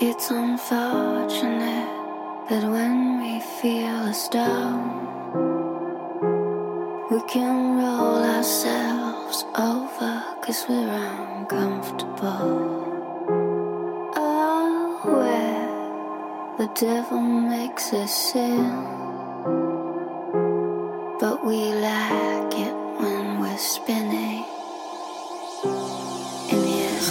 It's unfortunate that when we feel us down, we can roll ourselves over cause we're uncomfortable. Oh, where the devil makes us sin, but we like it when we're spinning.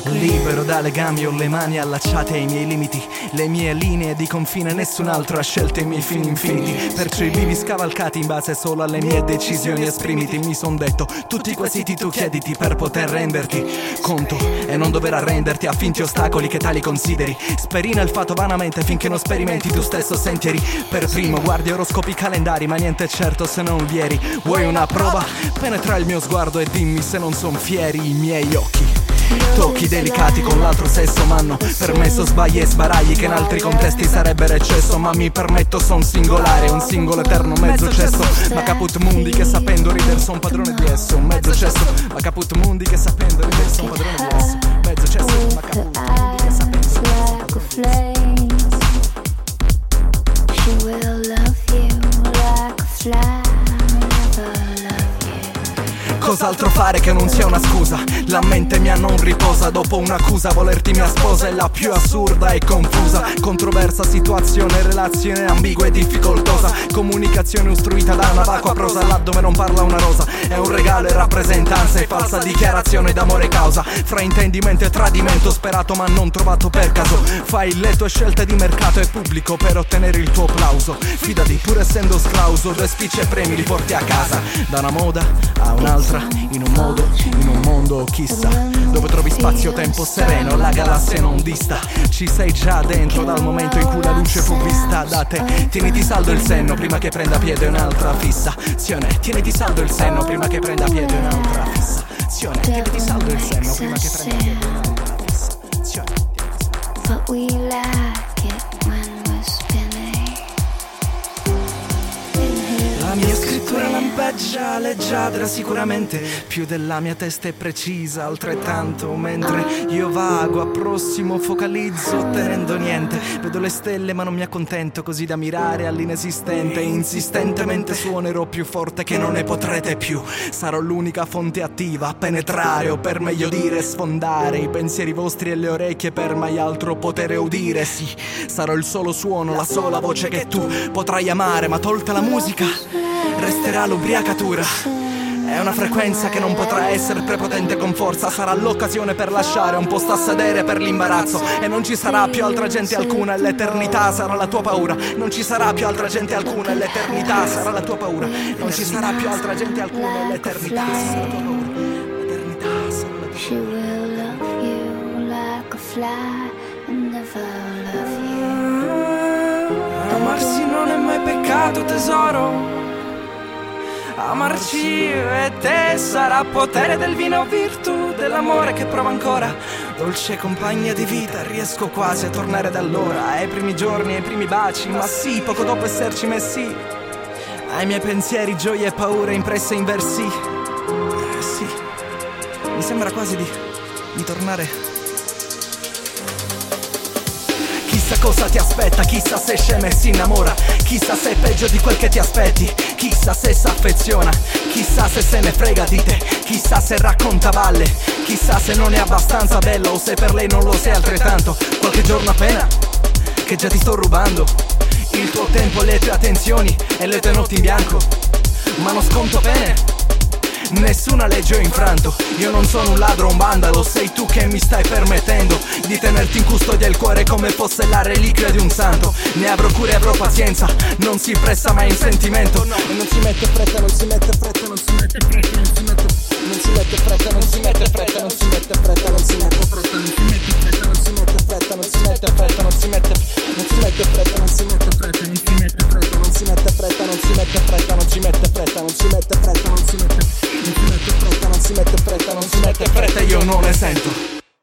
Libero da legami ho le mani allacciate ai miei limiti. Le mie linee di confine nessun altro ha scelto i miei fini infiniti. Perciò i bivi scavalcati in base solo alle mie decisioni esprimiti. Mi son detto tutti i quesiti tu chiediti per poter renderti conto E non dover arrenderti a finti ostacoli che tali consideri. Speri nel fatto vanamente finché non sperimenti tu stesso sentieri. Per primo guardi oroscopi calendari ma niente è certo se non ieri Vuoi una prova? Penetra il mio sguardo e dimmi se non son fieri i miei occhi Tocchi delicati con l'altro sesso m'hanno permesso sbagli e sbaragli che in altri contesti sarebbero eccesso. Ma mi permetto son singolare, un singolo eterno mezzo cesso. Ma caput mundi che sapendo ridere son padrone di esso. Un mezzo cesso, ma caput mundi che sapendo ridere son padrone di esso. Mezzo cesso, ma caput mundi che sapendo ridere son padrone di esso Cos'altro fare che non sia una scusa? La mente mia non riposa dopo un'accusa Volerti mia sposa è la più assurda e confusa. Controversa situazione, relazione ambigua e difficoltosa. Comunicazione ostruita da una vacua prosa Laddove non parla una rosa. È un regalo e rappresentanza e falsa dichiarazione d'amore causa. Fraintendimento e tradimento sperato ma non trovato per caso. Fai le tue scelte di mercato e pubblico per ottenere il tuo applauso. Fidati pur essendo sclauso Due spicci e premi li porti a casa. Da una moda a un'altra in un modo, in un mondo chissà Dove trovi spazio, tempo sereno, la galassia non dista. Ci sei già dentro dal momento in cui la luce fu vista da te. Tieniti saldo il senno prima che prenda piede un'altra fissazione Tieniti saldo il senno prima che prenda piede un'altra fissazione Tieniti saldo il senno prima che prenda piede un'altra fissazione lampeggia, leggiadra sicuramente Più della mia testa è precisa, altrettanto Mentre io vago, approssimo, focalizzo, ottenendo niente. Vedo le stelle ma non mi accontento Così da mirare all'inesistente. Insistentemente suonerò più forte che non ne potrete più. Sarò l'unica fonte attiva a penetrare O per meglio dire sfondare I pensieri vostri e le orecchie per mai altro potere udire. Sì, sarò il solo suono, la sola voce che tu potrai amare Ma tolta la musica resterà l'ubriacatura. È una frequenza che non potrà essere prepotente con forza, sarà l'occasione per lasciare un posto a sedere per l'imbarazzo e non ci sarà più altra gente alcuna e l'eternità sarà la tua paura. Non ci sarà più altra gente alcuna e l'eternità sarà la tua paura. Non ci sarà più altra gente alcuna e l'eternità sarà la tua paura. L'eternità sarà la tua She will love you like a fly and never love you. Amarsi non è mai peccato tesoro Amarci e te sarà potere del vino virtù dell'amore che provo ancora. Dolce compagna di vita riesco quasi a tornare da allora Ai primi giorni, ai primi baci, ma sì, poco dopo esserci messi. Ai miei pensieri, gioie e paure impresse in versi. Eh sì, mi sembra quasi di, di tornare Cosa ti aspetta, chissà se scema e si innamora Chissà se è peggio di quel che ti aspetti Chissà se s'affeziona Chissà se se ne frega di te Chissà se racconta valle Chissà se non è abbastanza bello O se per lei non lo sei altrettanto. Qualche giorno appena Che già ti sto rubando Il tuo tempo, le tue attenzioni E le tue notti in bianco Ma non sconto bene Nessuna legge ho infranto. Io non sono un ladro, un vandalo Sei tu che mi stai permettendo Di tenerti in custodia il cuore come fosse la reliquia di un santo. Ne avrò cura e avrò pazienza Non si pressa mai in sentimento. E non si mette fretta, non si mette fretta, non si mette fretta, non si mette non si mette fretta, non si mette fretta, non si mette fretta, non si mette fretta, non si mette fretta, non si mette fretta, non si mette non si mette fretta, non si mette fretta, non si mette fretta, io non ne sento.